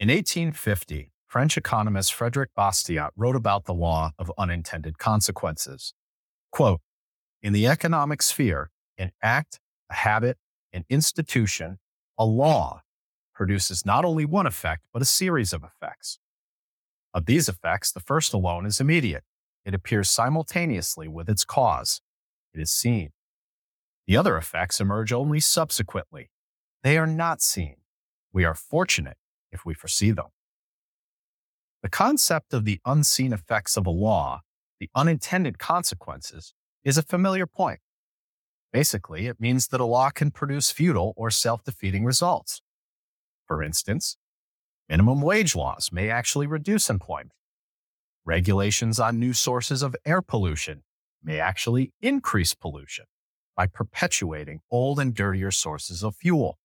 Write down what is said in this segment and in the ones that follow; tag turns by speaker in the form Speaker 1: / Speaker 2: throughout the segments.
Speaker 1: In 1850, French economist Frederick Bastiat wrote about the law of unintended consequences. Quote, in the economic sphere, an act, a habit, an institution, a law produces not only one effect, but a series of effects. Of these effects, the first alone is immediate. It appears simultaneously with its cause. It is seen. The other effects emerge only subsequently. They are not seen. We are fortunate if we foresee them. The concept of the unseen effects of a law, the unintended consequences, is a familiar point. Basically, it means that a law can produce futile or self defeating results. For instance, minimum wage laws may actually reduce employment. Regulations on new sources of air pollution may actually increase pollution by perpetuating old and dirtier sources of fuel.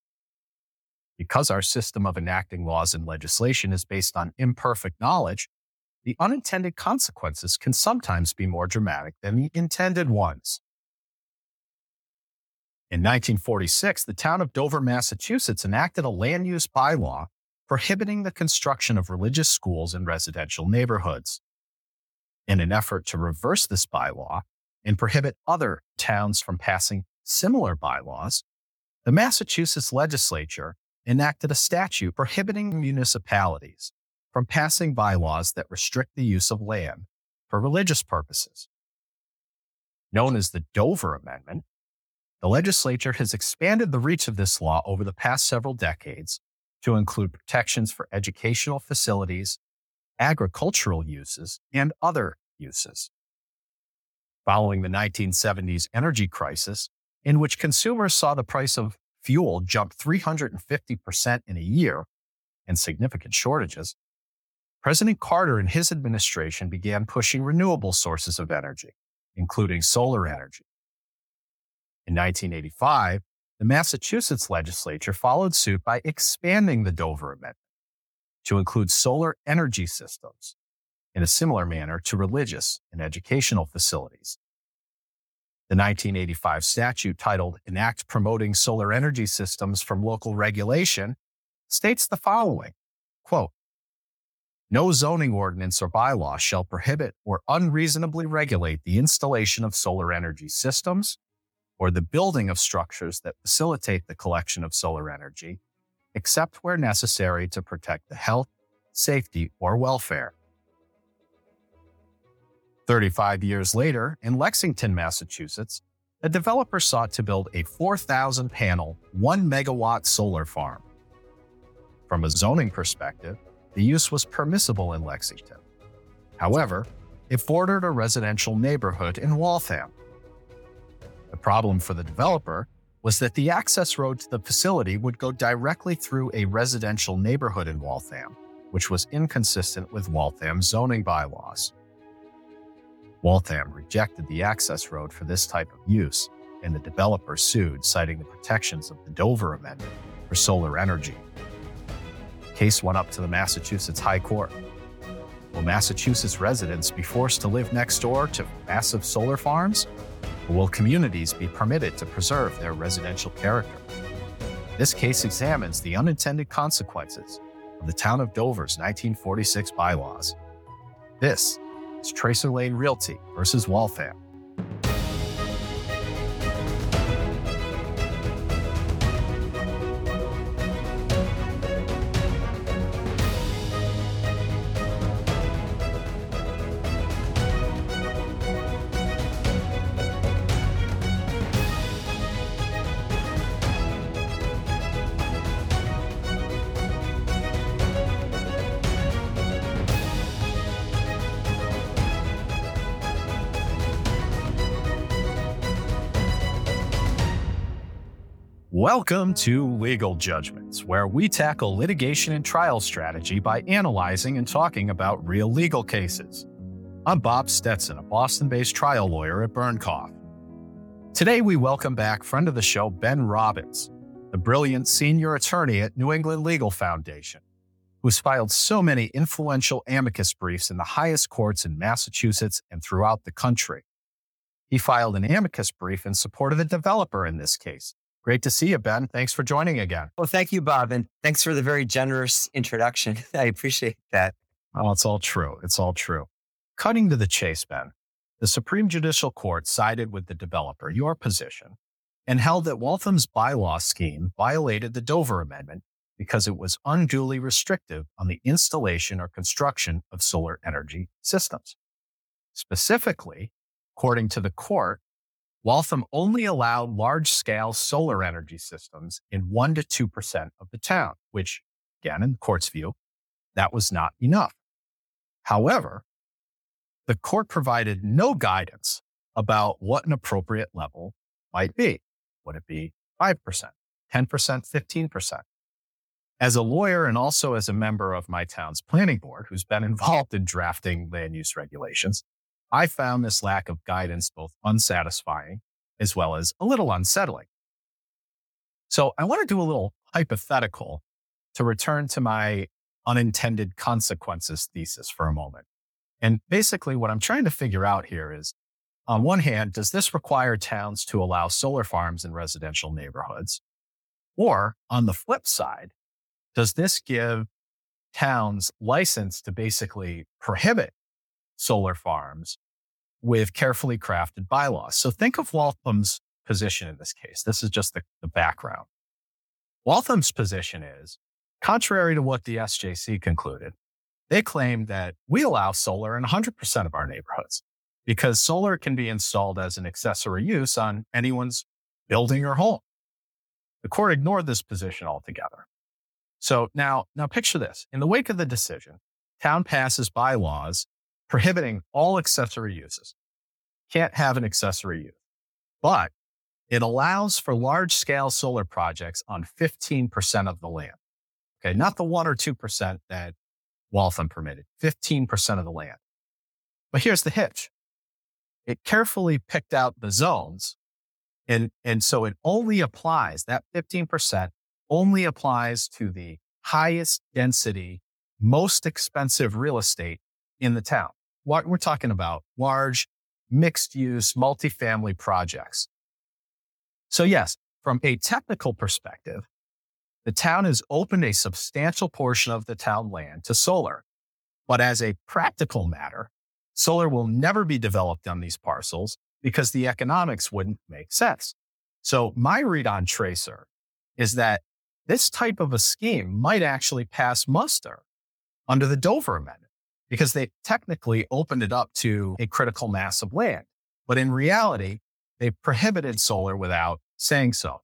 Speaker 1: Because our system of enacting laws and legislation is based on imperfect knowledge, the unintended consequences can sometimes be more dramatic than the intended ones. In 1946, the town of Dover, Massachusetts enacted a land use bylaw prohibiting the construction of religious schools in residential neighborhoods. In an effort to reverse this bylaw and prohibit other towns from passing similar bylaws, the Massachusetts legislature enacted a statute prohibiting municipalities from passing bylaws that restrict the use of land for religious purposes. Known as the Dover Amendment, the legislature has expanded the reach of this law over the past several decades to include protections for educational facilities, agricultural uses, and other uses. Following the 1970s energy crisis, in which consumers saw the price of fuel jumped 350% in a year and significant shortages, President Carter and his administration began pushing renewable sources of energy, including solar energy. In 1985, the Massachusetts legislature followed suit by expanding the Dover Amendment to include solar energy systems in a similar manner to religious and educational facilities. The 1985 statute titled An Act Promoting Solar Energy Systems from Local Regulation states the following quote, No zoning ordinance or bylaw shall prohibit or unreasonably regulate the installation of solar energy systems or the building of structures that facilitate the collection of solar energy, except where necessary to protect the health, safety, or welfare. 35 years later, in Lexington, Massachusetts, a developer sought to build a 4,000 panel, 1 megawatt solar farm. From a zoning perspective, the use was permissible in Lexington. However, it bordered a residential neighborhood in Waltham, the problem for the developer was that the access road to the facility would go directly through a residential neighborhood in Waltham, which was inconsistent with Waltham's zoning bylaws. Waltham rejected the access road for this type of use, and the developer sued, citing the protections of the Dover Amendment for solar energy. Case went up to the Massachusetts High Court. Will Massachusetts residents be forced to live next door to massive solar farms? will communities be permitted to preserve their residential character? This case examines the unintended consequences of the town of Dover's 1946 bylaws. This is Tracer Lane Realty versus Waltham. Welcome to Legal Judgments, where we tackle litigation and trial strategy by analyzing and talking about real legal cases. I'm Bob Stetson, a Boston based trial lawyer at Bernkopf. Today, we welcome back friend of the show, Ben Robbins, the brilliant senior attorney at New England Legal Foundation, who's filed so many influential amicus briefs in the highest courts in Massachusetts and throughout the country. He filed an amicus brief in support of the developer in this case Great to see you, Ben. Thanks for joining again.
Speaker 2: Well, thank you, Bob. And thanks for the very generous introduction. I appreciate that.
Speaker 1: Oh, it's all true. It's all true. Cutting to the chase, Ben, the Supreme Judicial Court sided with the developer, your position, and held that Waltham's bylaw scheme violated the Dover Amendment because it was unduly restrictive on the installation or construction of solar energy systems. Specifically, according to the court, Waltham only allowed large scale solar energy systems in 1 to 2% of the town, which, again, in the court's view, that was not enough. However, the court provided no guidance about what an appropriate level might be. Would it be 5%, 10%, 15%? As a lawyer and also as a member of my town's planning board who's been involved in drafting land use regulations, I found this lack of guidance both unsatisfying as well as a little unsettling. So I want to do a little hypothetical to return to my unintended consequences thesis for a moment. And basically, what I'm trying to figure out here is on one hand, does this require towns to allow solar farms in residential neighborhoods? Or on the flip side, does this give towns license to basically prohibit solar farms with carefully crafted bylaws. So think of Waltham's position in this case. This is just the, the background. Waltham's position is contrary to what the SJC concluded, they claim that we allow solar in 100% of our neighborhoods because solar can be installed as an accessory use on anyone's building or home. The court ignored this position altogether. So now, now picture this. In the wake of the decision, town passes bylaws prohibiting all accessory uses. Can't have an accessory use, but it allows for large scale solar projects on 15% of the land. Okay. Not the one or 2% that Waltham permitted, 15% of the land. But here's the hitch. It carefully picked out the zones. And, and so it only applies, that 15% only applies to the highest density, most expensive real estate in the town. What we're talking about large mixed use multifamily projects. So yes, from a technical perspective, the town has opened a substantial portion of the town land to solar. But as a practical matter, solar will never be developed on these parcels because the economics wouldn't make sense. So my read on Tracer is that this type of a scheme might actually pass muster under the Dover Amendment because they technically opened it up to a critical mass of land. But in reality, they prohibited solar without saying so.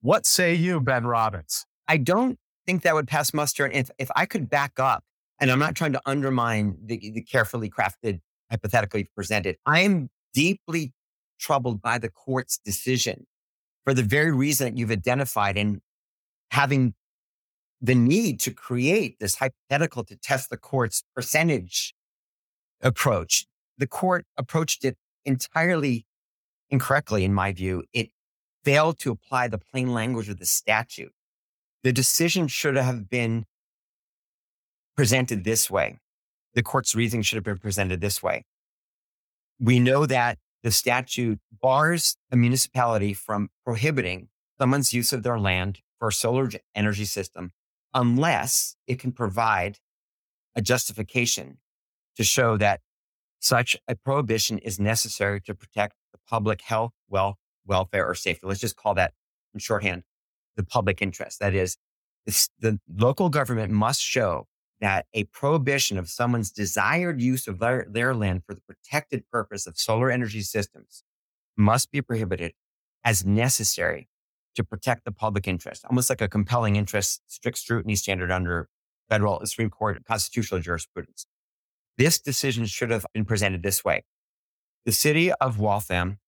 Speaker 1: What say you, Ben Robbins?
Speaker 2: I don't think that would pass muster. And if, if I could back up, and I'm not trying to undermine the, the carefully crafted, hypothetically presented, I am deeply troubled by the court's decision for the very reason that you've identified in having the need to create this hypothetical to test the court's percentage approach. The court approached it entirely incorrectly, in my view. It failed to apply the plain language of the statute. The decision should have been presented this way. The court's reasoning should have been presented this way. We know that the statute bars a municipality from prohibiting someone's use of their land for a solar energy system unless it can provide a justification to show that such a prohibition is necessary to protect the public health, wealth, welfare, or safety. Let's just call that in shorthand the public interest. That is, the local government must show that a prohibition of someone's desired use of their, their land for the protected purpose of solar energy systems must be prohibited as necessary to protect the public interest, almost like a compelling interest, strict scrutiny standard under federal Supreme Court constitutional jurisprudence. This decision should have been presented this way. The city of Waltham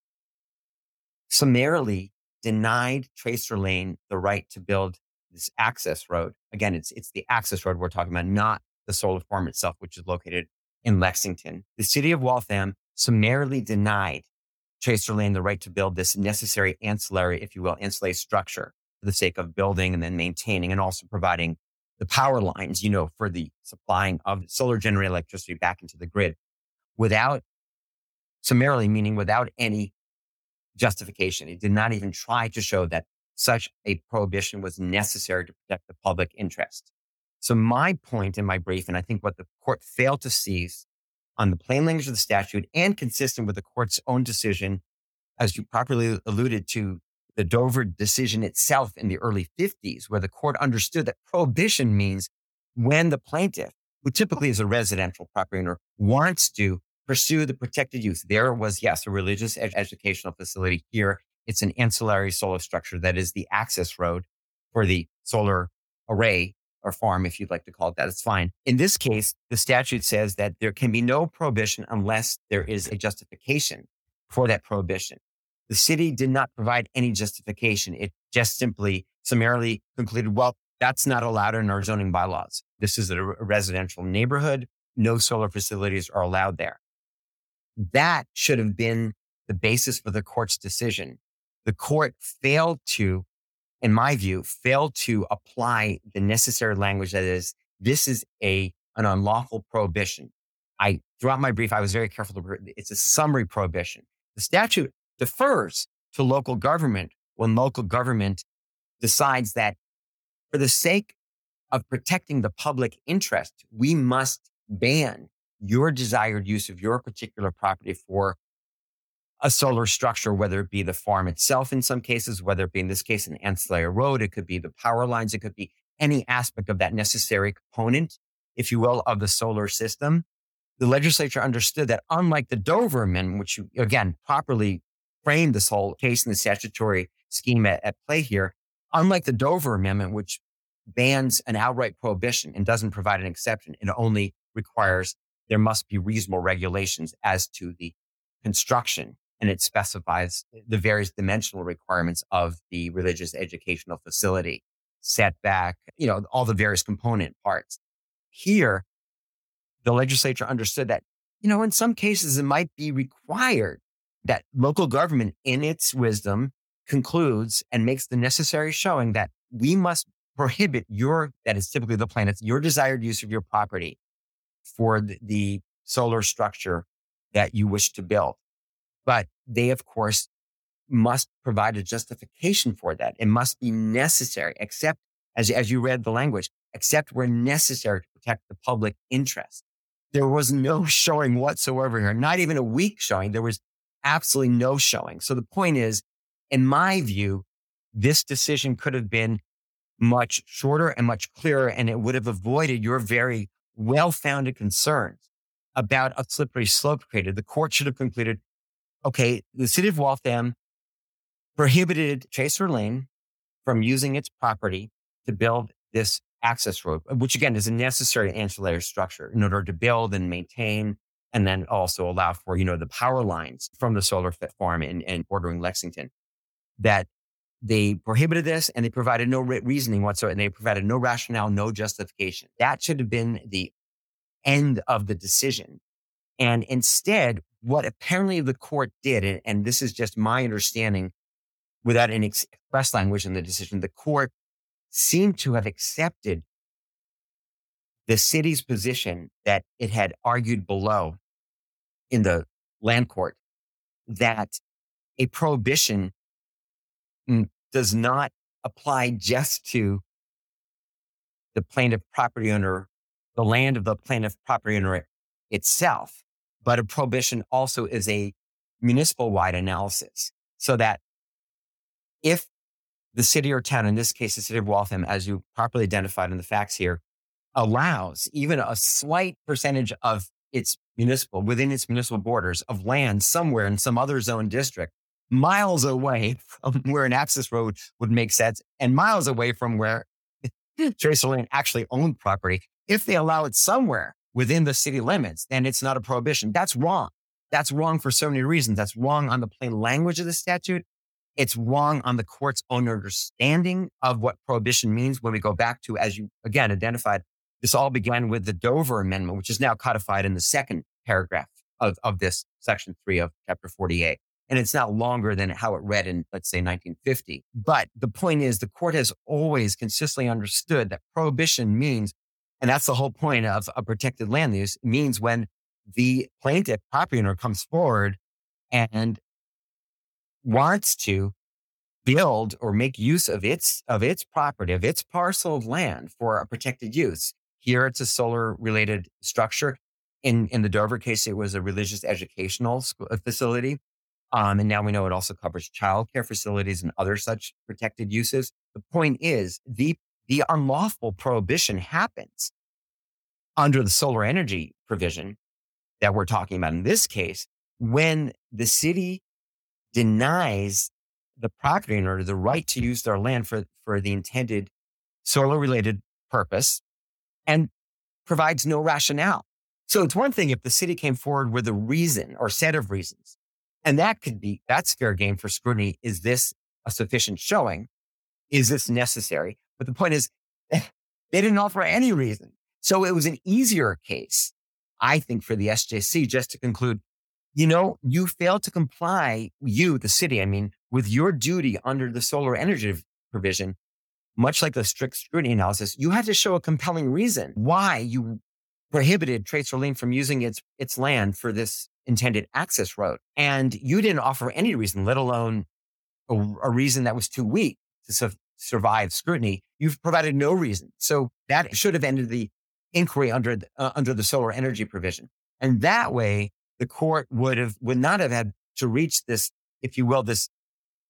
Speaker 2: summarily denied Tracer Lane the right to build this access road. Again, it's, it's the access road we're talking about, not the solar farm itself, which is located in Lexington. The city of Waltham summarily denied Tracer Lane the right to build this necessary ancillary, if you will, ancillary structure for the sake of building and then maintaining and also providing the power lines, you know, for the supplying of solar generated electricity back into the grid without summarily meaning without any justification. It did not even try to show that such a prohibition was necessary to protect the public interest. So my point in my brief, and I think what the court failed to seize on the plain language of the statute and consistent with the court's own decision, as you properly alluded to, the Dover decision itself in the early 50s, where the court understood that prohibition means when the plaintiff, who typically is a residential property owner, wants to pursue the protected use. There was, yes, a religious ed- educational facility. Here, it's an ancillary solar structure that is the access road for the solar array or farm, if you'd like to call it that. It's fine. In this case, the statute says that there can be no prohibition unless there is a justification for that prohibition. The city did not provide any justification. It just simply summarily concluded, well, that's not allowed in our zoning bylaws. This is a residential neighborhood. No solar facilities are allowed there. That should have been the basis for the court's decision. The court failed to in my view, failed to apply the necessary language that is, this is a, an unlawful prohibition. I, throughout my brief, I was very careful to, it's a summary prohibition. The statute defers to local government when local government decides that for the sake of protecting the public interest, we must ban your desired use of your particular property for a solar structure, whether it be the farm itself in some cases, whether it be in this case an ancillary road, it could be the power lines, it could be any aspect of that necessary component, if you will, of the solar system. The legislature understood that unlike the Dover Amendment, which you, again properly framed this whole case in the statutory scheme at, at play here, unlike the Dover Amendment, which bans an outright prohibition and doesn't provide an exception, it only requires there must be reasonable regulations as to the construction and it specifies the various dimensional requirements of the religious educational facility, setback, you know, all the various component parts. Here, the legislature understood that, you know, in some cases it might be required that local government in its wisdom concludes and makes the necessary showing that we must prohibit your, that is typically the planet's, your desired use of your property for the, the solar structure that you wish to build. But they, of course, must provide a justification for that. It must be necessary, except as, as you read the language, except where necessary to protect the public interest. There was no showing whatsoever here, not even a weak showing. There was absolutely no showing. So the point is, in my view, this decision could have been much shorter and much clearer, and it would have avoided your very well founded concerns about a slippery slope created. The court should have concluded okay, the city of Waltham prohibited Tracer Lane from using its property to build this access road, uh, which again is a necessary ancillary structure in order to build and maintain and then also allow for, you know, the power lines from the solar farm in, in bordering Lexington. That they prohibited this and they provided no reasoning whatsoever. And they provided no rationale, no justification. That should have been the end of the decision. And instead, what apparently the court did, and, this is just my understanding without any express language in the decision, the court seemed to have accepted the city's position that it had argued below in the land court that a prohibition mm, does not apply just to the plaintiff property owner, the land of the plaintiff property owner itself, but a prohibition also is a municipal wide analysis so that if the city or town, in this case, the city of Waltham, as you properly identified in the facts here, allows even a slight percentage of its municipal, within its municipal borders of land somewhere in some other zone district, miles away from where an access road would make sense and miles away from where Tracer Lane actually owned property. If they allow it somewhere within the city limits, then it's not a prohibition. That's wrong. That's wrong for so many reasons. That's wrong on the plain language of the statute. It's wrong on the court's own understanding of what prohibition means when we go back to, as you again identified, this all began with the Dover Amendment, which is now codified in the second paragraph of, of this section three of chapter 40A. And it's now longer than how it read in, let's say, 1950. But the point is, the court has always consistently understood that prohibition means and that's the whole point of a protected land use means when the plaintiff property owner comes forward and wants to build or make use of its of its property of its parcel of land for a protected use. Here, it's a solar related structure. In in the Dover case, it was a religious educational school, facility, um, and now we know it also covers childcare facilities and other such protected uses. The point is, the the unlawful prohibition happens under the solar energy provision that we're talking about in this case when the city denies the property owner the right to use their land for, for the intended solar related purpose and provides no rationale. So it's one thing if the city came forward with a reason or set of reasons, and that could be, that's fair game for scrutiny. Is this a sufficient showing? Is this necessary? But the point is, they didn't offer any reason. So it was an easier case, I think, for the SJC just to conclude, you know, you failed to comply, you, the city, I mean, with your duty under the solar energy provision, much like the strict scrutiny analysis, you had to show a compelling reason why you prohibited Tracer Lane from using its, its land for this intended access road. And you didn't offer any reason, let alone a, a reason that was too weak to su- survive scrutiny. You've provided no reason. So that should have ended the inquiry under, uh, under the solar energy provision. And that way, the court would have, would not have had to reach this, if you will, this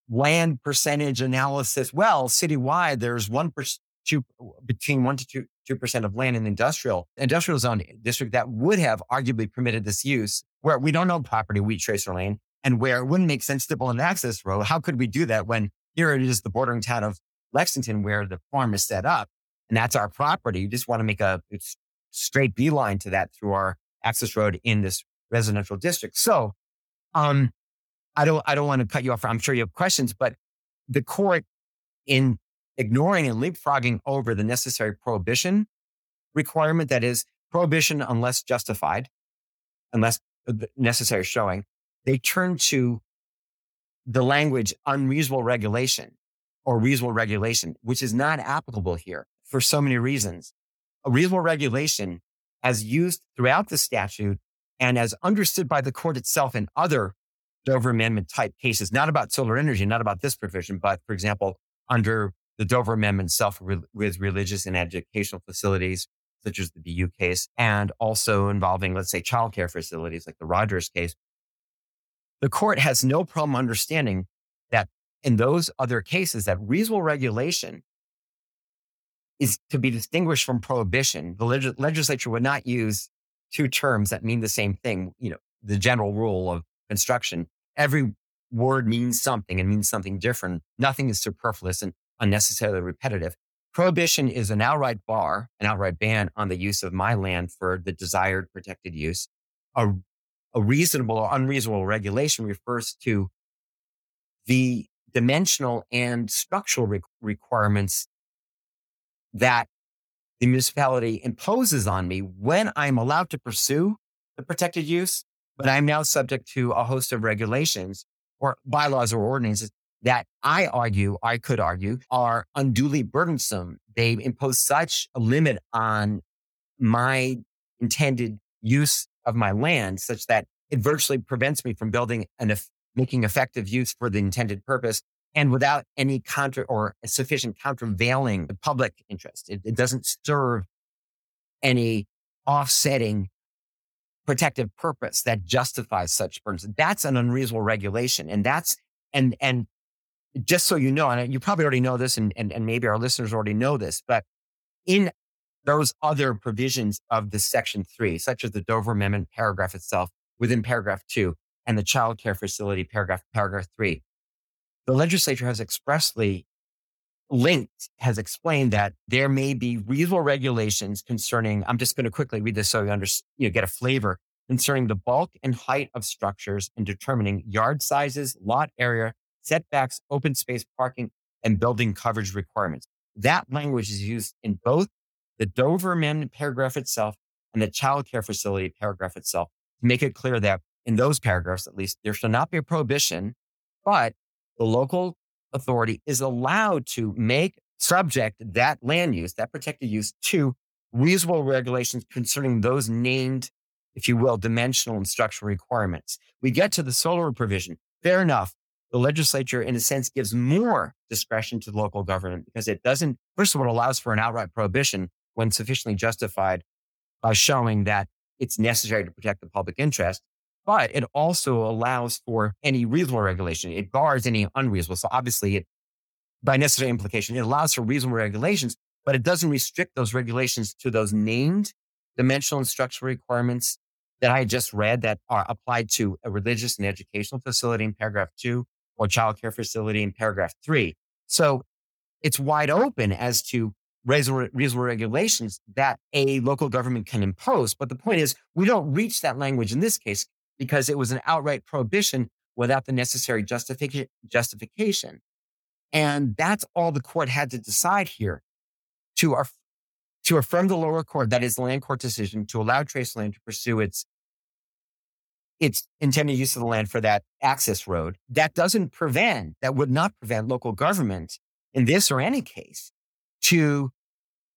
Speaker 2: land percentage analysis. Well, citywide, there's one percent, two, between one to two, two percent of land in industrial, industrial zone district that would have arguably permitted this use where we don't own property, we tracer lane and where it wouldn't make sense to build an access road. How could we do that when here it is the bordering town of Lexington where the farm is set up and that's our property. You just want to make a straight beeline to that through our access road in this residential district. So, um, I don't, I don't want to cut you off. I'm sure you have questions, but the court in ignoring and leapfrogging over the necessary prohibition requirement, that is prohibition unless justified, unless necessary showing, they turn to the language unreasonable regulation or reasonable regulation, which is not applicable here for so many reasons. A reasonable regulation as used throughout the statute and as understood by the court itself in other Dover Amendment type cases, not about solar energy, not about this provision, but for example, under the Dover Amendment itself with religious and educational facilities, such as the BU case, and also involving, let's say, childcare facilities like the Rogers case. The court has no problem understanding in those other cases, that reasonable regulation is to be distinguished from prohibition. The leg- legislature would not use two terms that mean the same thing. You know, the general rule of construction. Every word means something and means something different. Nothing is superfluous and unnecessarily repetitive. Prohibition is an outright bar, an outright ban on the use of my land for the desired protected use. A, a reasonable or unreasonable regulation refers to the dimensional and structural re- requirements that the municipality imposes on me when I'm allowed to pursue the protected use, but I'm now subject to a host of regulations or bylaws or ordinances that I argue, I could argue, are unduly burdensome. They impose such a limit on my intended use of my land such that it virtually prevents me from building and making effective use for the intended purpose and without any contra or sufficient countervailing the public interest. It, it doesn't serve any offsetting protective purpose that justifies such burdens. That's an unreasonable regulation. And that's, and, and just so you know, and you probably already know this, and, and, and maybe our listeners already know this, but in those other provisions of the section three, such as the Dover Amendment paragraph itself within paragraph two and the child care facility paragraph, paragraph three, the legislature has expressly linked, has explained that there may be reasonable regulations concerning, I'm just going to quickly read this so you, under, you know, get a flavor concerning the bulk and height of structures and determining yard sizes, lot area, setbacks, open space parking, and building coverage requirements. That language is used in both the Dover Amendment paragraph itself and the child care facility paragraph itself to make it clear that in those paragraphs, at least, there shall not be a prohibition, but the local authority is allowed to make subject that land use, that protected use to reasonable regulations concerning those named, if you will, dimensional and structural requirements. We get to the solar provision. Fair enough. the legislature, in a sense, gives more discretion to the local government because it doesn't, first of all, allows for an outright prohibition when sufficiently justified by showing that it's necessary to protect the public interest. But it also allows for any reasonable regulation. It bars any unreasonable. So obviously, it, by necessary implication, it allows for reasonable regulations, but it doesn't restrict those regulations to those named dimensional and structural requirements that I just read that are applied to a religious and educational facility in paragraph two or childcare facility in paragraph three. So it's wide open as to reasonable, reasonable regulations that a local government can impose. But the point is, we don't reach that language in this case because it was an outright prohibition without the necessary justification. And that's all the court had to decide here to, aff- to affirm the lower court, that is the land court decision, to allow Tracer Lane to pursue its its intended use of the land for that access road. That doesn't prevent, that would not prevent local government in this or any case to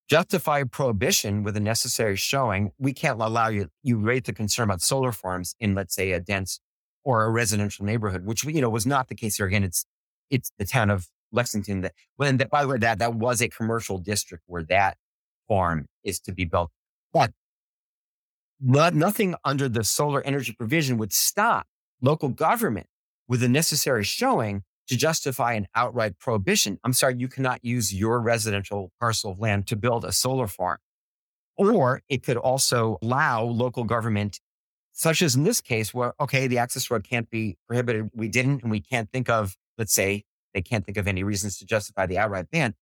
Speaker 2: justify prohibition with a necessary showing. We can't allow you, you raise the concern about solar farms in, let's say, a dense or a residential neighborhood, which, you know, was not the case here. Again, it's, it's the town of Lexington that, when that, by the way, that, that was a commercial district where that farm is to be built. But not, nothing under the solar energy provision would stop local government with the necessary showing to justify an outright prohibition. I'm sorry, you cannot use your residential parcel of land to build a solar farm. Or it could also allow local government, such as in this case, where, okay, the access road can't be prohibited. We didn't, and we can't think of, let's say, they can't think of any reasons to justify the outright ban,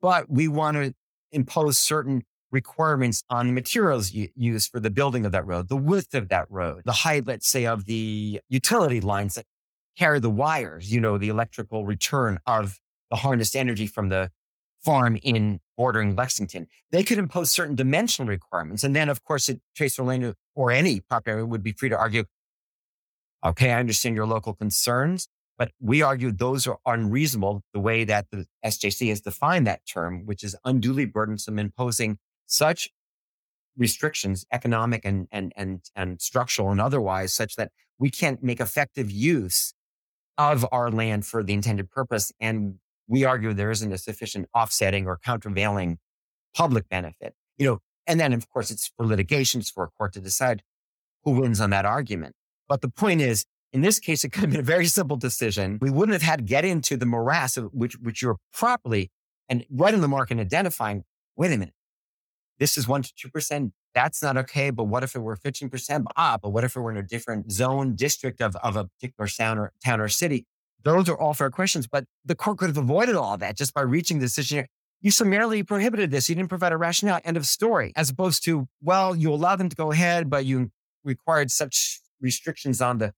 Speaker 2: but we want to impose certain requirements on the materials used for the building of that road, the width of that road, the height, let's say, of the utility lines that carry the wires, you know, the electrical return of the harnessed energy from the farm in bordering Lexington. They could impose certain dimensional requirements. And then, of course, it, Tracer Lane or any property would be free to argue, okay, I understand your local concerns, but we argue those are unreasonable the way that the SJC has defined that term, which is unduly burdensome, imposing such restrictions, economic and, and, and, and structural and otherwise, such that we can't make effective use of our land for the intended purpose. And we argue there isn't a sufficient offsetting or countervailing public benefit. You know, and then of course it's for litigation, it's for a court to decide who wins on that argument. But the point is, in this case, it could have been a very simple decision. We wouldn't have had to get into the morass of which, which you're properly and right in the mark and identifying, wait a minute, this is one to 2%. That's not okay. But what if it were 15%? Ah, but what if it were in a different zone, district of, of a particular town or, town or city? Those are all fair questions, but the court could have avoided all that just by reaching the decision. You summarily prohibited this. You didn't provide a rationale. End of story. As opposed to, well, you allow them to go ahead, but you required such restrictions on the,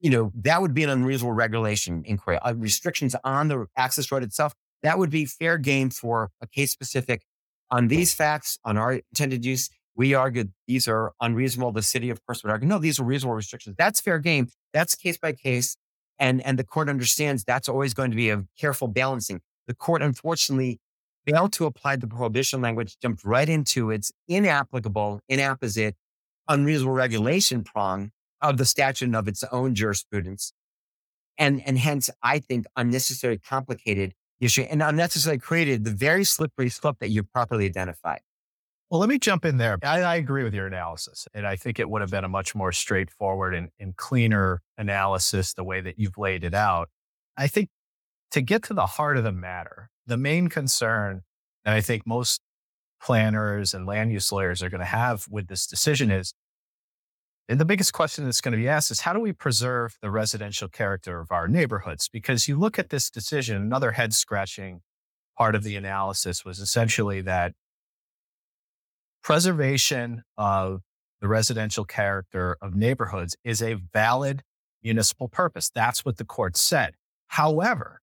Speaker 2: you know, that would be an unreasonable regulation inquiry. Uh, restrictions on the access road itself. That would be fair game for a case specific on these facts, on our intended use, we argued these are unreasonable. The city, of course, would argue, no, these are reasonable restrictions. That's fair game. That's case by case. And, and the court understands that's always going to be a careful balancing. The court, unfortunately, failed to apply the prohibition language, jumped right into its inapplicable, inapposite, unreasonable regulation prong of the statute and of its own jurisprudence. And, and hence, I think unnecessarily complicated issue and unnecessarily created the very slippery slope that you properly identified.
Speaker 1: Well, let me jump in there. I, I, agree with your analysis. And I think it would have been a much more straightforward and, and cleaner analysis the way that you've laid it out. I think to get to the heart of the matter, the main concern that I think most planners and land use lawyers are going to have with this decision is and the biggest question that's going to be asked is how do we preserve the residential character of our neighborhoods? Because you look at this decision, another head scratching part of the analysis was essentially that preservation of the residential character of neighborhoods is a valid municipal purpose. That's what the court said. However,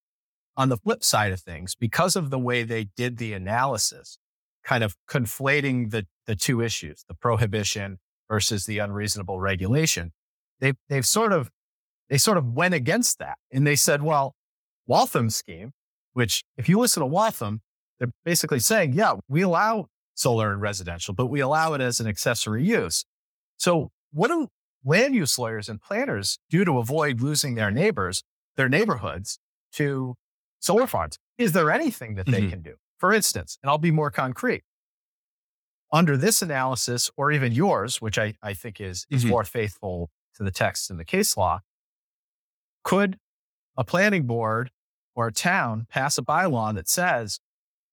Speaker 1: on the flip side of things, because of the way they did the analysis, kind of conflating the, the two issues, the prohibition versus the unreasonable regulation. They've, they've sort of, they sort of went against that and they said, well, Waltham's scheme, which if you listen to Waltham, they're basically saying, yeah, we allow solar and residential, but we allow it as an accessory use. So what do land use lawyers and planners do to avoid losing their neighbors? their neighborhoods to solar farms. Is there anything that they mm-hmm. can do? For instance, and I'll be more concrete. Under this analysis, or even yours, which I, I think is, is mm-hmm. more faithful to the text in the case law, could a planning board or a town pass a bylaw that says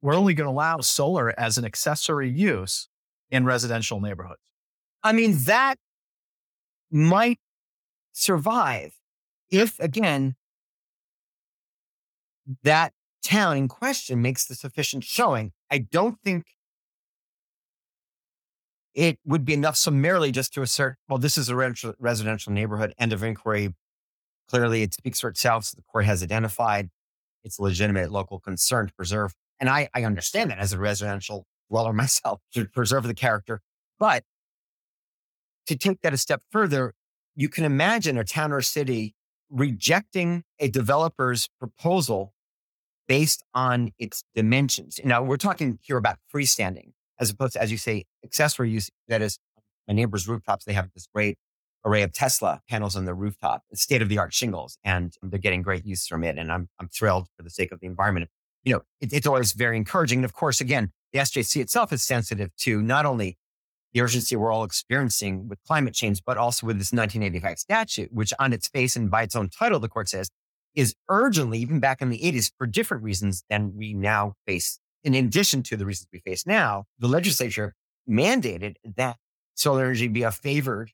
Speaker 1: we're only going to allow solar as an accessory use in residential neighborhoods?
Speaker 2: I mean, that might survive if, again, that town in question makes the sufficient showing. I don't think it would be enough summarily just to assert, well, this is a residential neighborhood, end of inquiry. Clearly, it speaks for itself. So the court has identified it's legitimate local concern to preserve. And I, I understand that as a residential dweller myself to preserve the character. But to take that a step further, you can imagine a town or city rejecting a developer's proposal based on its dimensions. Now, we're talking here about freestanding as opposed to, as you say, accessory use. That is, my neighbor's rooftops, they have this great array of Tesla panels on their rooftop, state of the art shingles, and they're getting great use from it. And I'm, I'm thrilled for the sake of the environment. You know, it, it's always very encouraging. And of course, again, the SJC itself is sensitive to not only the urgency we're all experiencing with climate change, but also with this 1985 statute, which on its face and by its own title, the court says is urgently, even back in the 80s, for different reasons than we now face. And in addition to the reasons we face now, the legislature mandated that solar energy be a favored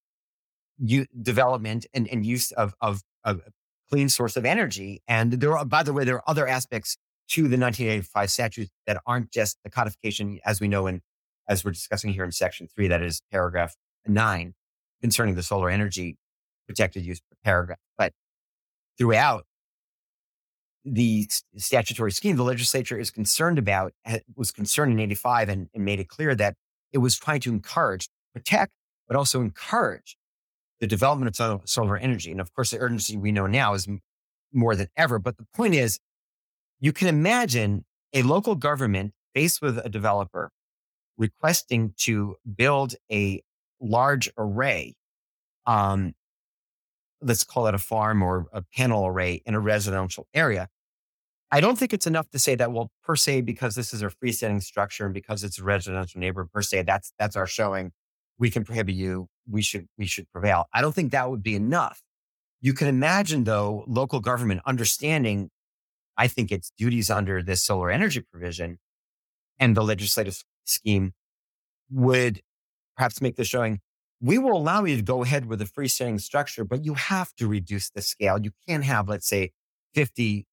Speaker 2: u- development and, and use of, of, of clean source of energy. And there are, by the way, there are other aspects to the 1985 statutes that aren't just the codification, as we know, in as we're discussing here in section three, that is paragraph nine concerning the solar energy protected use paragraph. But throughout, the statutory scheme the legislature is concerned about was concerned in 85 and, and, made it clear that it was trying to encourage, protect, but also encourage the development of solar energy. And of course, the urgency we know now is more than ever. But the point is, you can imagine a local government faced with a developer requesting to build a large array um, let's call it a farm or a panel array in a residential area. I don't think it's enough to say that, well, per se, because this is a freestanding structure and because it's a residential neighborhood per se, that's that's our showing. We can prohibit you. We should we should prevail. I don't think that would be enough. You can imagine though, local government understanding, I think its duties under this solar energy provision and the legislative scheme would perhaps make the showing we will allow you to go ahead with a freestanding structure, but you have to reduce the scale. You can't have, let's say, 50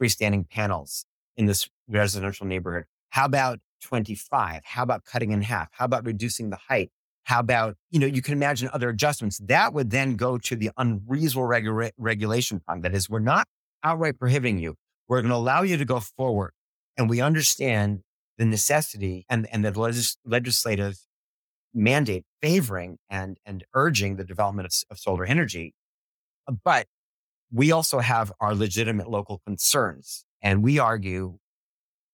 Speaker 2: freestanding panels in this residential neighborhood. How about 25? How about cutting in half? How about reducing the height? How about, you know, you can imagine other adjustments that would then go to the unreasonable regu- regulation prong. That is, we're not outright prohibiting you. We're going to allow you to go forward. And we understand the necessity and, and the legis- legislative mandate favoring and, and urging the development of, of solar energy. But we also have our legitimate local concerns. And we argue,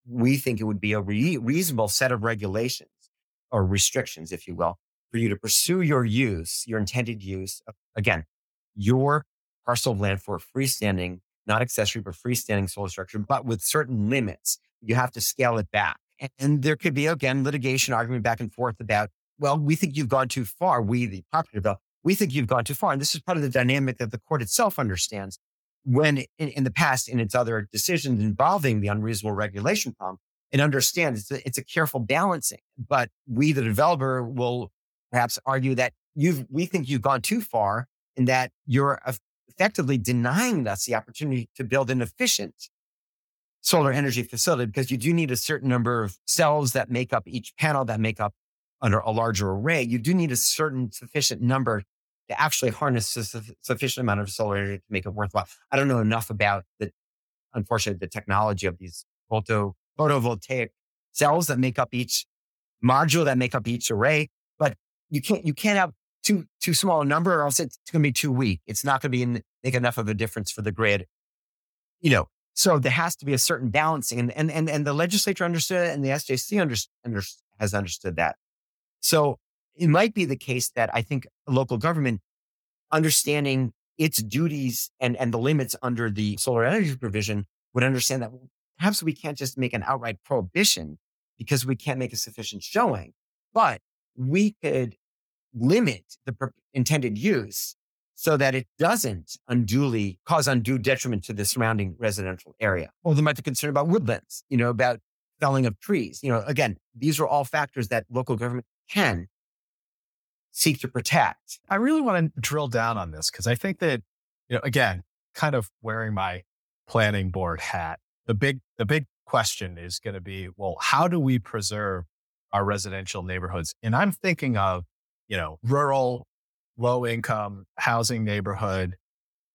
Speaker 2: we think it would be a re- reasonable set of regulations or restrictions, if you will, for you to pursue your use, your intended use of, again, your parcel of land for freestanding, not accessory, but freestanding solar structure, but with certain limits. You have to scale it back. And there could be, again, litigation argument back and forth about well, we think you've gone too far. We, the property developer, we think you've gone too far. And this is part of the dynamic that the court itself understands when in, in the past, in its other decisions involving the unreasonable regulation problem, it understands it's a, it's a careful balancing. But we, the developer, will perhaps argue that you've, we think you've gone too far and that you're effectively denying us the opportunity to build an efficient solar energy facility because you do need a certain number of cells that make up each panel that make up under a larger array, you do need a certain sufficient number to actually harness a sufficient amount of solar energy to make it worthwhile. I don't know enough about the, unfortunately, the technology of these photo, photovoltaic cells that make up each module that make up each array, but you can't, you can't have too, too small a number or else it's going to be too weak. It's not going to be in, make enough of a difference for the grid. You know, so there has to be a certain balancing and, and, and, and the legislature understood it and the SJC under, under, has understood that. So it might be the case that I think local government understanding its duties and, and the limits under the solar energy provision would understand that perhaps we can't just make an outright prohibition because we can't make a sufficient showing, but we could limit the intended use so that it doesn't unduly cause undue detriment to the surrounding residential area. Or they might be concerned about woodlands, you know, about felling of trees. You know, again, these are all factors that local government can seek to protect.
Speaker 1: I really want to drill down on this because I think that, you know, again, kind of wearing my planning board hat, the big the big question is going to be, well, how do we preserve our residential neighborhoods? And I'm thinking of, you know, rural, low income housing neighborhood,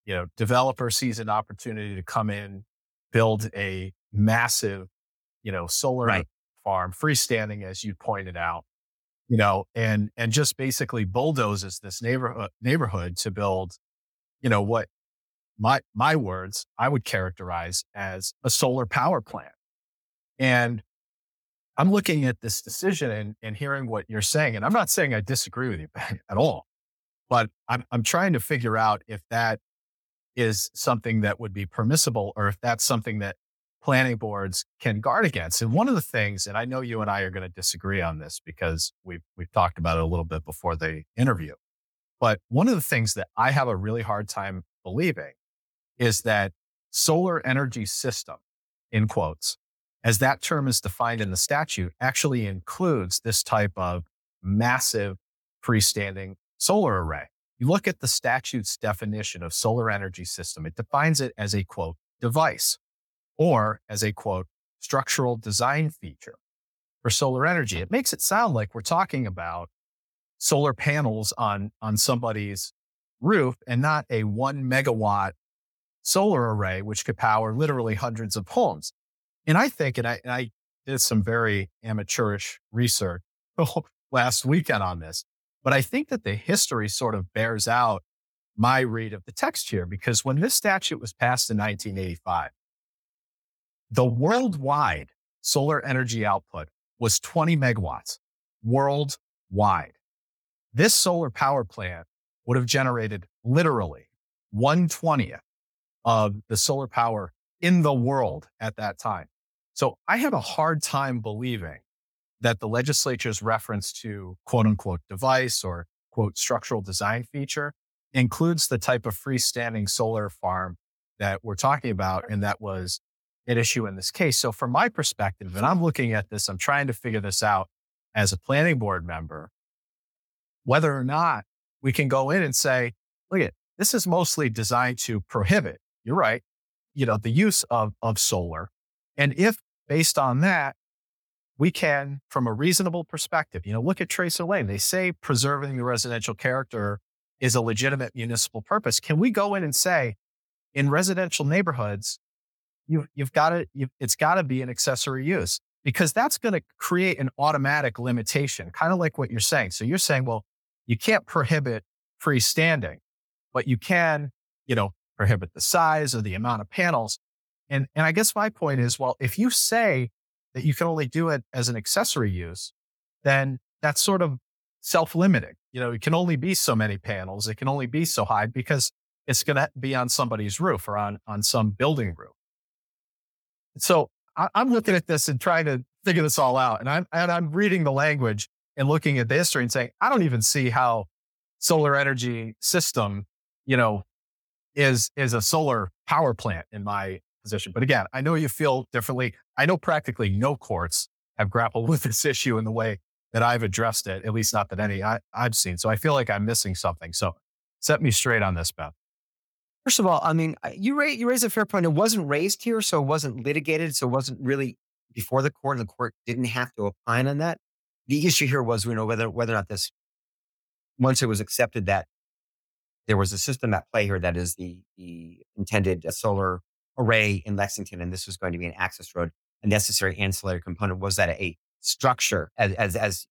Speaker 1: you know, developer sees an opportunity to come in, build a massive, you know, solar right. farm, freestanding, as you pointed out, you know, and and just basically bulldozes this neighborhood neighborhood to build, you know, what my my words I would characterize as a solar power plant. And I'm looking at this decision and, and hearing what you're saying, and I'm not saying I disagree with you at all, but I'm I'm trying to figure out if that is something that would be permissible or if that's something that planning boards can guard against. And one of the things, and I know you and I are going to disagree on this because we've we've talked about it a little bit before the interview. But one of the things that I have a really hard time believing is that solar energy system, in quotes, as that term is defined in the statute, actually includes this type of massive freestanding solar array. You look at the statute's definition of solar energy system, it defines it as a quote, device or as a quote, structural design feature for solar energy. It makes it sound like we're talking about solar panels on, on somebody's roof and not a one megawatt solar array, which could power literally hundreds of homes. And I think, and I, and I did some very amateurish research last weekend on this, but I think that the history sort of bears out my read of the text here, because when this statute was passed in 1985, the worldwide solar energy output was 20 megawatts worldwide. This solar power plant would have generated literally 120th of the solar power in the world at that time. So I have a hard time believing that the legislature's reference to quote unquote device or quote structural design feature includes the type of freestanding solar farm that we're talking about and that was an issue in this case. So from my perspective, and I'm looking at this, I'm trying to figure this out as a planning board member, whether or not we can go in and say, look at this is mostly designed to prohibit you're right, you know, the use of, of solar. And if based on that, we can, from a reasonable perspective, you know, look at Tracer Lane. They say preserving the residential character is a legitimate municipal purpose. Can we go in and say, in residential neighborhoods, you, you've got to, it's got to be an accessory use because that's going to create an automatic limitation, kind of like what you're saying. So you're saying, well, you can't prohibit freestanding, but you can, you know, prohibit the size or the amount of panels. And, and I guess my point is, well, if you say that you can only do it as an accessory use, then that's sort of self limiting. You know, it can only be so many panels. It can only be so high because it's going to be on somebody's roof or on, on some building roof. So I, I'm looking at this and trying to figure this all out. And I'm, and I'm reading the language and looking at the history and saying, I don't even see how solar energy system, you know, is is a solar power plant in my position. But again, I know you feel differently. I know practically no courts have grappled with this issue in the way that I've addressed it, at least not that any I, have seen. So I feel like I'm missing something. So set me straight on this, Ben.
Speaker 2: First of all, I mean, you raise, you raise a fair point. It wasn't raised here, so it wasn't litigated, so it wasn't really before the court, and the court didn't have to opine on that. The issue here was, you know, whether whether or not this, once it was accepted that there was a system at play here that is the, the intended uh, solar array in Lexington, and this was going to be an access road. A necessary ancillary component was that a structure, as, as, as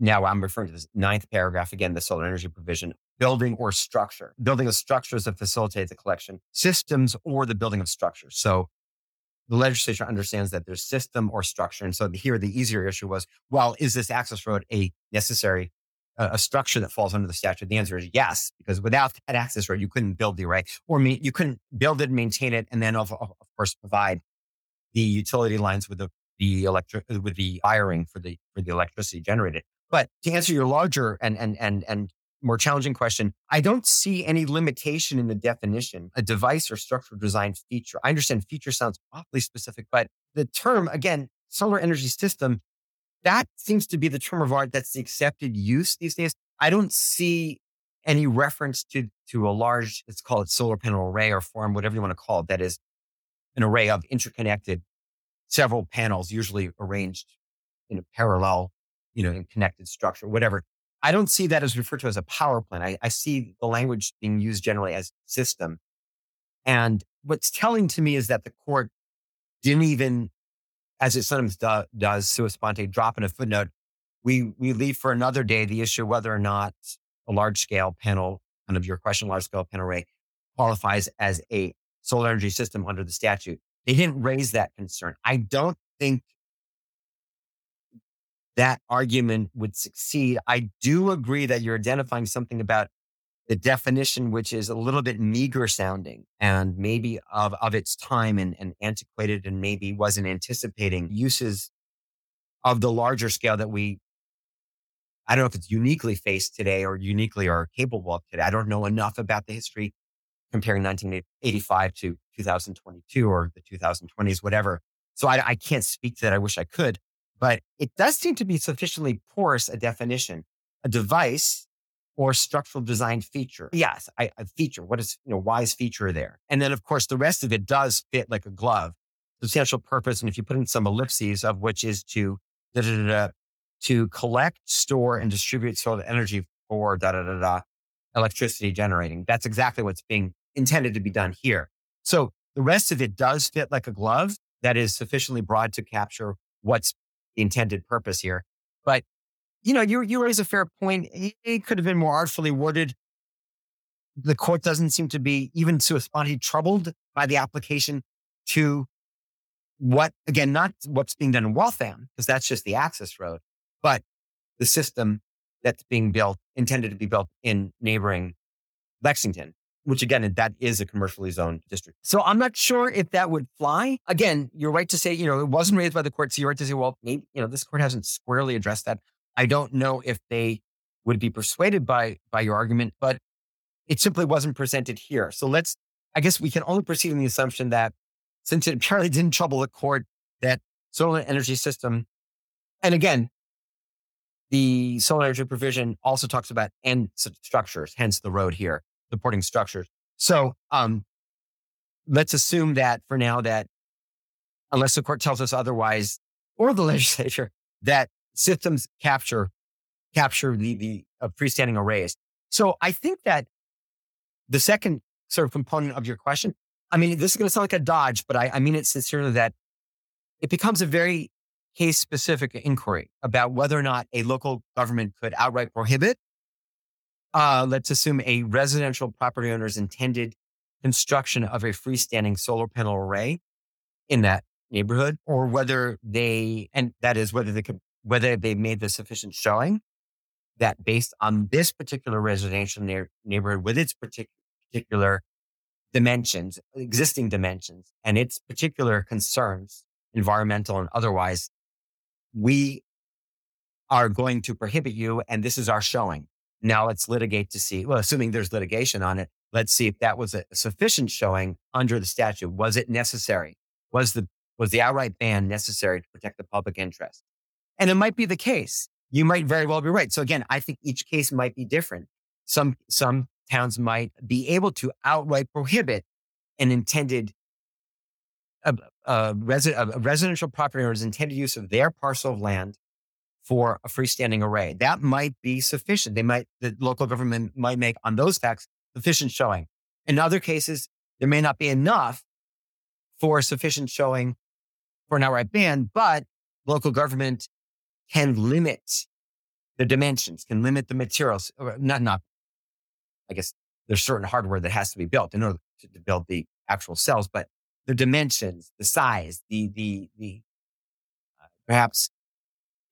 Speaker 2: now I'm referring to this ninth paragraph again, the solar energy provision, building or structure, building of structures that facilitate the collection, systems or the building of structures. So the legislature understands that there's system or structure. And so here the easier issue was, well, is this access road a necessary a, structure that falls under the statute? The answer is yes, because without that access road, you couldn't build the array or you couldn't build it, maintain it, and then of, of course provide the utility lines with the the electric with the wiring for the for the electricity generated. But to answer your larger and and and and more challenging question, I don't see any limitation in the definition, a device or structural design feature. I understand feature sounds awfully specific, but the term, again, solar energy system, that seems to be the term of art that's the accepted use these days. I don't see any reference to, to a large, let's call it solar panel array or form, whatever you want to call it, that is an array of interconnected several panels, usually arranged in a parallel, you know, in connected structure, whatever. I don't see that as referred to as a power plant. I, I see the language being used generally as system. And what's telling to me is that the court didn't even, as it sometimes do, does, sua sponte, drop in a footnote. We, we leave for another day the issue whether or not a large scale panel, kind of your question, large scale panel array qualifies as a solar energy system under the statute. They didn't raise that concern. I don't think that argument would succeed. I do agree that you're identifying something about the definition, which is a little bit meager sounding and maybe of, of its time and, and antiquated and maybe wasn't anticipating uses of the larger scale that we, I don't know if it's uniquely faced today or uniquely are capable of today. I don't know enough about the history comparing 1985 to 2022 or the 2020s, whatever. So I, I can't speak to that. I wish I could. But it does seem to be sufficiently porous a definition. A device or structural design feature. Yes, I, a feature. What is, you know, why is feature there? And then of course the rest of it does fit like a glove. Substantial purpose. And if you put in some ellipses of which is to da, da, da, da, to collect, store, and distribute solar energy for da da da da electricity generating. That's exactly what's being intended to be done here. So the rest of it does fit like a glove that is sufficiently broad to capture what's the intended purpose here. But, you know, you, you raise a fair point. It could have been more artfully worded. The court doesn't seem to be even sua sponte troubled by the application to what, again, not what's being done in Waltham, because that's just the access road, but the system that's being built, intended to be built in neighboring Lexington which again, that is a commercially zoned district. So I'm not sure if that would fly. Again, you're right to say, you know, it wasn't raised by the court. So you're right to say, well, maybe, you know, this court hasn't squarely addressed that. I don't know if they would be persuaded by, by your argument, but it simply wasn't presented here. So let's, I guess we can only proceed on the assumption that since it apparently didn't trouble the court, that solar energy system, and again, the solar energy provision also talks about end structures, hence the road here supporting structures. So um, let's assume that for now that unless the court tells us otherwise or the legislature that systems capture capture the the uh, freestanding arrays. So I think that the second sort of component of your question, I mean, this is going to sound like a dodge, but I, I mean it sincerely that it becomes a very case specific inquiry about whether or not a local government could outright prohibit uh, let's assume a residential property owner's intended construction of a freestanding solar panel array in that neighborhood, or whether they, and that is whether they could, whether they made the sufficient showing that based on this particular residential na- neighborhood with its partic- particular dimensions, existing dimensions, and its particular concerns, environmental and otherwise, we are going to prohibit you, and this is our showing. Now let's litigate to see, well, assuming there's litigation on it, let's see if that was a sufficient showing under the statute. Was it necessary? Was the, was the outright ban necessary to protect the public interest? And it might be the case. You might very well be right. So again, I think each case might be different. Some, some towns might be able to outright prohibit an intended a, a, resi- a residential property owner's intended use of their parcel of land for a freestanding array. That might be sufficient. They might, the local government might make on those facts sufficient showing. In other cases, there may not be enough for sufficient showing for an outright ban, but local government can limit the dimensions, can limit the materials, not, not, I guess there's certain hardware that has to be built in order to, to build the actual cells, but the dimensions, the size, the, the, the, uh, perhaps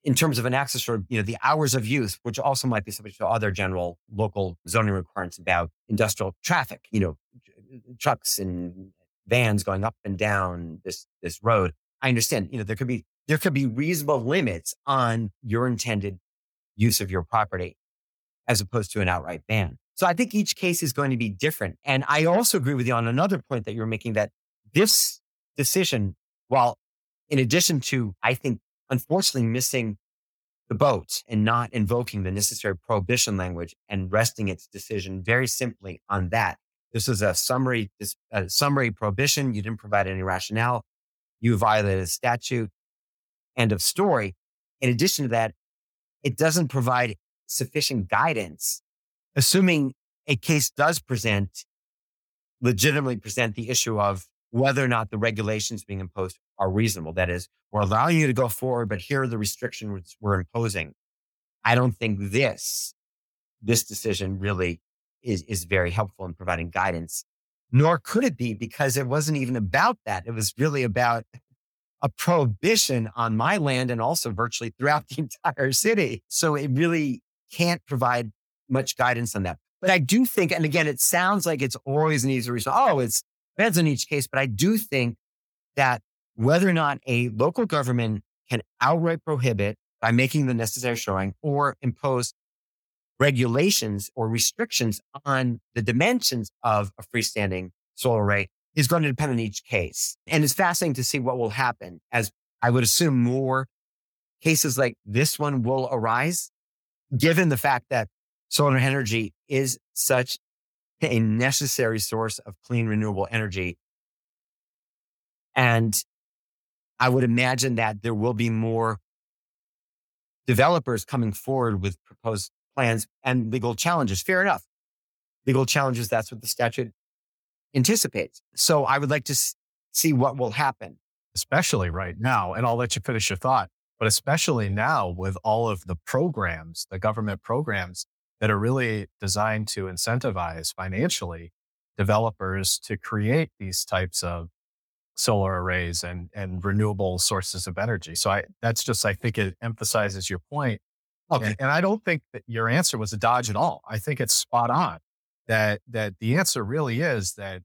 Speaker 2: in terms of an access or you know the hours of use, which also might be subject to other general local zoning requirements about industrial traffic, you know, trucks and vans going up and down this this road. I understand, you know, there could be there could be reasonable limits on your intended use of your property as opposed to an outright ban. So I think each case is going to be different. And I also agree with you on another point that you're making that this decision, while in addition to, I think, unfortunately missing the boat and not invoking the necessary prohibition language and resting its decision very simply on that. This is a summary, this, a summary prohibition. You didn't provide any rationale. You violated a statute. End of story. In addition to that, it doesn't provide sufficient guidance, assuming a case does present, legitimately present the issue of whether or not the regulations being imposed are reasonable. That is, we're allowing you to go forward, but here are the restrictions we're imposing. I don't think this, this decision really is, is very helpful in providing guidance, nor could it be because it wasn't even about that. It was really about a prohibition on my land and also virtually throughout the entire city. So it really can't provide much guidance on that. But I do think, and again, it sounds like it's always an easy reason. Oh, it's depends on each case. But I do think that whether or not a local government can outright prohibit by making the necessary showing or impose regulations or restrictions on the dimensions of a freestanding solar array is going to depend on each case. And it's fascinating to see what will happen as I would assume more cases like this one will arise, given the fact that solar energy is such a necessary source of clean, renewable energy. And I would imagine that there will be more developers coming forward with proposed plans and legal challenges. Fair enough. Legal challenges, that's what the statute anticipates. So I would like to see what will happen.
Speaker 1: Especially right now, and I'll let you finish your thought, but especially now with all of the programs, the government programs that are really designed to incentivize financially developers to create these types of solar arrays and, and renewable sources of energy. So I, that's just, I think it emphasizes your point. Okay. And, I don't think that your answer was a dodge at all. I think it's spot on that that the answer really is that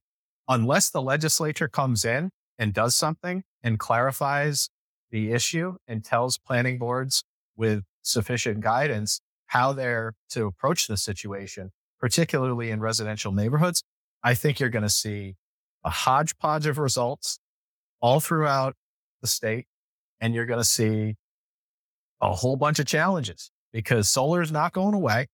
Speaker 1: unless the legislature comes in and does something and clarifies the issue and tells planning boards with sufficient guidance how they're to approach the situation, particularly in residential neighborhoods, I think you're going to see a hodgepodge of results all throughout the state. And you're going to see a whole bunch of challenges because solar is not going away.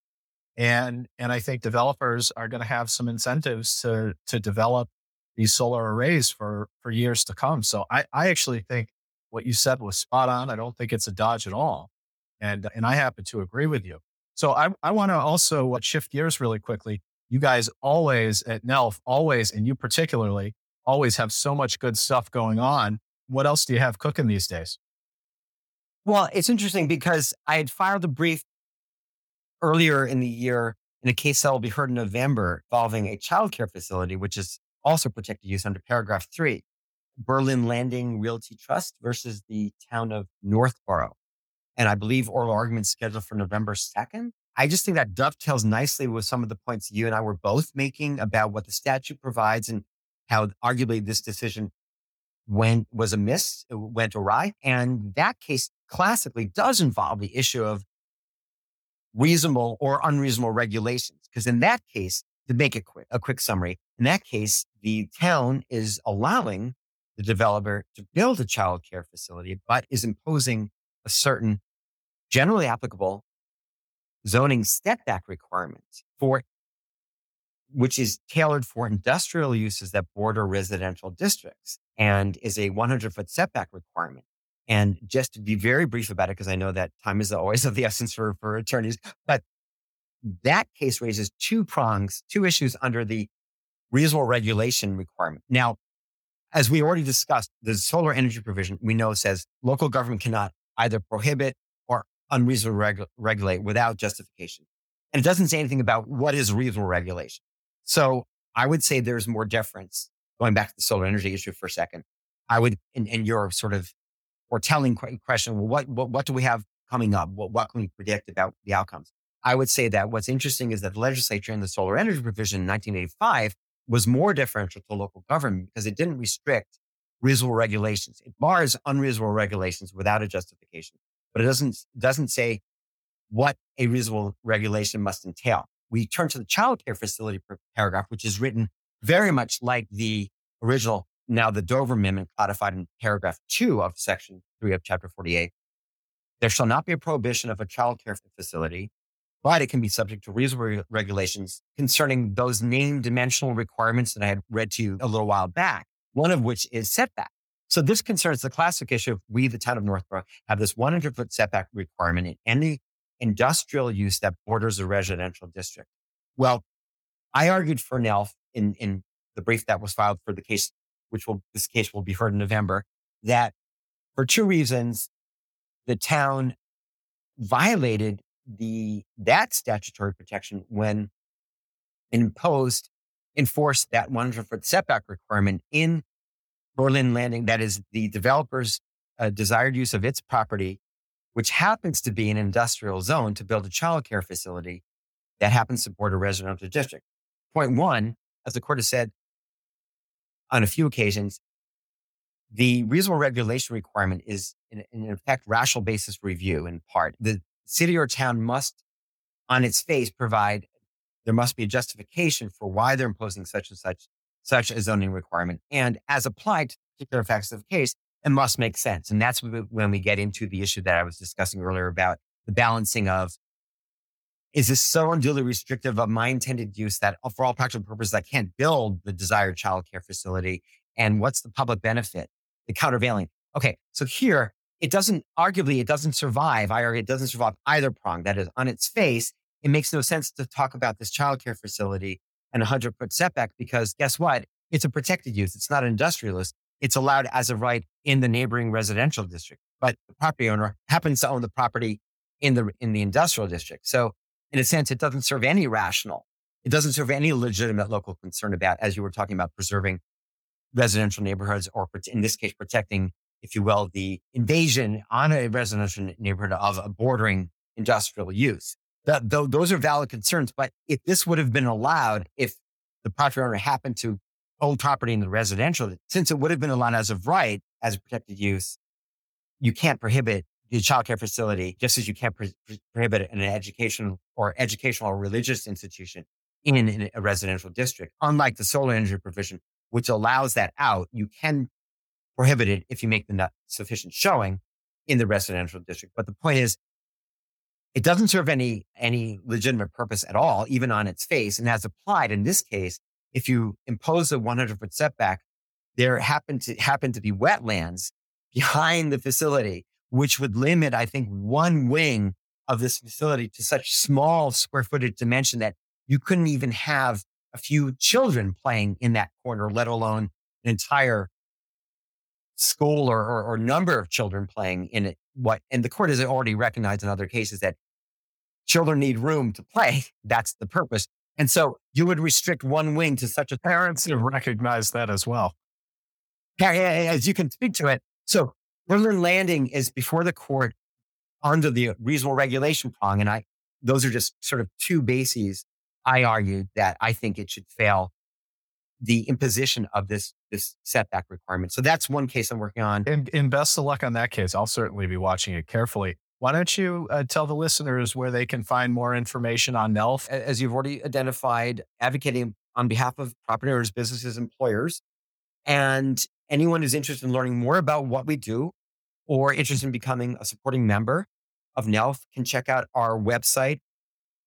Speaker 1: And, and I think developers are going to have some incentives to, to develop these solar arrays for, for years to come. So I, I actually think what you said was spot on. I don't think it's a dodge at all. And, and I happen to agree with you. So I, I want to also shift gears really quickly. You guys always at NELF, always, and you particularly, always have so much good stuff going on. What else do you have cooking these days?
Speaker 2: Well, it's interesting because I had filed a brief earlier in the year in a case that will be heard in November involving a childcare facility, which is also protected use under paragraph three, Berlin Landing Realty Trust versus the town of Northborough. And I believe oral arguments scheduled for November 2nd. I just think that dovetails nicely with some of the points you and I were both making about what the statute provides and how arguably this decision went was amiss, uh, went awry. And that case classically does involve the issue of reasonable or unreasonable regulations. Because in that case, to make a quick, a quick summary, in that case, the town is allowing the developer to build a child care facility, but is imposing a certain generally applicable zoning step back requirement for which is tailored for industrial uses that border residential districts and is a 100 foot setback requirement. And just to be very brief about it, because I know that time is always of the essence for, for attorneys, but that case raises two prongs, two issues under the reasonable regulation requirement. Now, as we already discussed, the solar energy provision we know says local government cannot either prohibit or unreasonably regu- regulate without justification. And it doesn't say anything about what is reasonable regulation. So I would say there's more deference going back to the solar energy issue for a second. I would, in, in your sort of or telling question, well, what, what, what do we have coming up? What, what can we predict about the outcomes? I would say that what's interesting is that the legislature in the solar energy provision in 1985 was more differential to local government because it didn't restrict reasonable regulations. It bars unreasonable regulations without a justification, but it doesn't, doesn't say what a reasonable regulation must entail. We turn to the child care facility paragraph, which is written very much like the original, now the Dover Amendment codified in paragraph two of section three of chapter 40A. There shall not be a prohibition of a child care facility, but it can be subject to reasonable regulations concerning those named dimensional requirements that I had read to you a little while back, one of which is setback. So this concerns the classic issue of we, the town of Northborough, have this 100 foot setback requirement in any industrial use that borders a residential district. Well, I argued for NELF in, in the brief that was filed for the case, which will, this case will be heard in November, that for two reasons, the town violated the, that statutory protection when imposed, enforced that 100 foot setback requirement in Berlin Landing. That is the developer's uh, desired use of its property which happens to be an industrial zone to build a childcare facility that happens to a residential district. Point one, as the court has said on a few occasions, the reasonable regulation requirement is in, in effect rational basis review in part. The city or town must on its face provide there must be a justification for why they're imposing such and such such a zoning requirement. And as applied to particular facts of the case, it must make sense. And that's when we get into the issue that I was discussing earlier about the balancing of is this so unduly restrictive of my intended use that for all practical purposes, I can't build the desired childcare facility? And what's the public benefit? The countervailing. Okay. So here it doesn't, arguably, it doesn't survive. I argue it doesn't survive either prong. That is on its face. It makes no sense to talk about this childcare facility and a hundred foot setback because guess what? It's a protected use. It's not an industrialist it's allowed as a right in the neighboring residential district. But the property owner happens to own the property in the in the industrial district. So in a sense, it doesn't serve any rational. It doesn't serve any legitimate local concern about, as you were talking about, preserving residential neighborhoods, or in this case, protecting, if you will, the invasion on a residential neighborhood of a bordering industrial use. That, those are valid concerns. But if this would have been allowed, if the property owner happened to own property in the residential, since it would have been allowed as of right as a protected use, you can't prohibit the child care facility just as you can't pro- prohibit an educational or educational or religious institution in, a residential district. Unlike the solar energy provision, which allows that out, you can prohibit it if you make the not sufficient showing in the residential district. But the point is, it doesn't serve any any legitimate purpose at all, even on its face, and as applied in this case, if you impose a 100 foot setback, there happen to happen to be wetlands behind the facility, which would limit, I think, one wing of this facility to such small square footage dimension that you couldn't even have a few children playing in that corner, let alone an entire school or, or, or number of children playing in it. What and the court has already recognized in other cases that children need room to play. That's the purpose. And so you would restrict one wing to such a
Speaker 1: parents have recognized that as well.
Speaker 2: yeah As you can speak to it. So Berlin Landing is before the court under the reasonable regulation prong. And I, those are just sort of two bases. I argued that I think it should fail the imposition of this, this setback requirement. So that's one case I'm working on.
Speaker 1: And, and best of luck on that case. I'll certainly be watching it carefully. Why don't you uh, tell the listeners where they can find more information on NELF?
Speaker 2: As you've already identified, advocating on behalf of property owners, businesses, employers, and anyone who's interested in learning more about what we do or interested in becoming a supporting member of NELF can check out our website,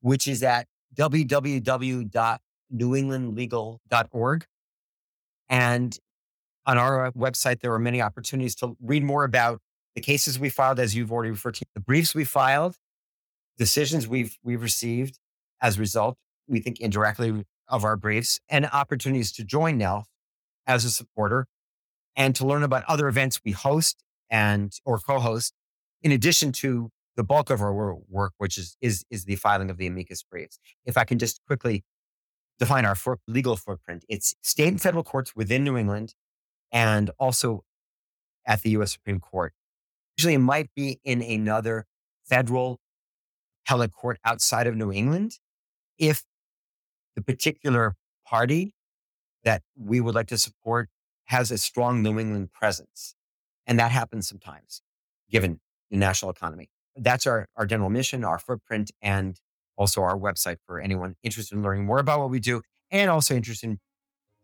Speaker 2: which is at www.newenglandlegal.org. And on our website, there are many opportunities to read more about the cases we filed, as you've already referred to, the briefs we filed, decisions we've we've received as a result, we think indirectly of our briefs, and opportunities to join NELF as a supporter and to learn about other events we host and or co-host, in addition to the bulk of our work, which is is is the filing of the amicus briefs. If I can just quickly define our for, legal footprint, it's state and federal courts within New England, and also at the U.S. Supreme Court usually it might be in another federal appellate court outside of New England if the particular party that we would like to support has a strong New England presence. And that happens sometimes, given the national economy. That's our, our general mission, our footprint, and also our website for anyone interested in learning more about what we do and also interested in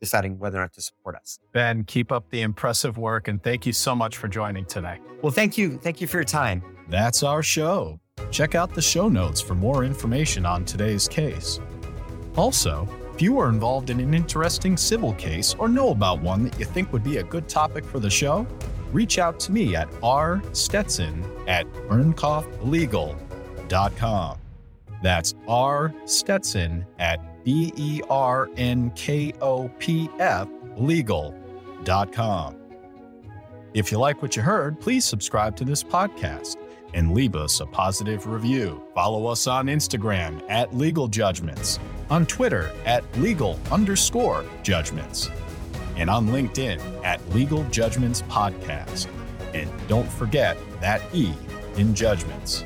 Speaker 2: deciding whether or not to support us.
Speaker 1: Ben, keep up the impressive work and thank you so much for joining today.
Speaker 2: Well, thank you. Thank you for your time.
Speaker 1: That's our show. Check out the show notes for more information on today's case. Also, if you are involved in an interesting civil case or know about one that you think would be a good topic for the show, reach out to me at rstetson at bernkopflegal.com. That's R Stetson at B E R N K O P F legal.com. If you like what you heard, please subscribe to this podcast and leave us a positive review. Follow us on Instagram at Legal Judgments, on Twitter at legal underscore judgments, and on LinkedIn at Legal Judgments Podcast. And don't forget that E in judgments.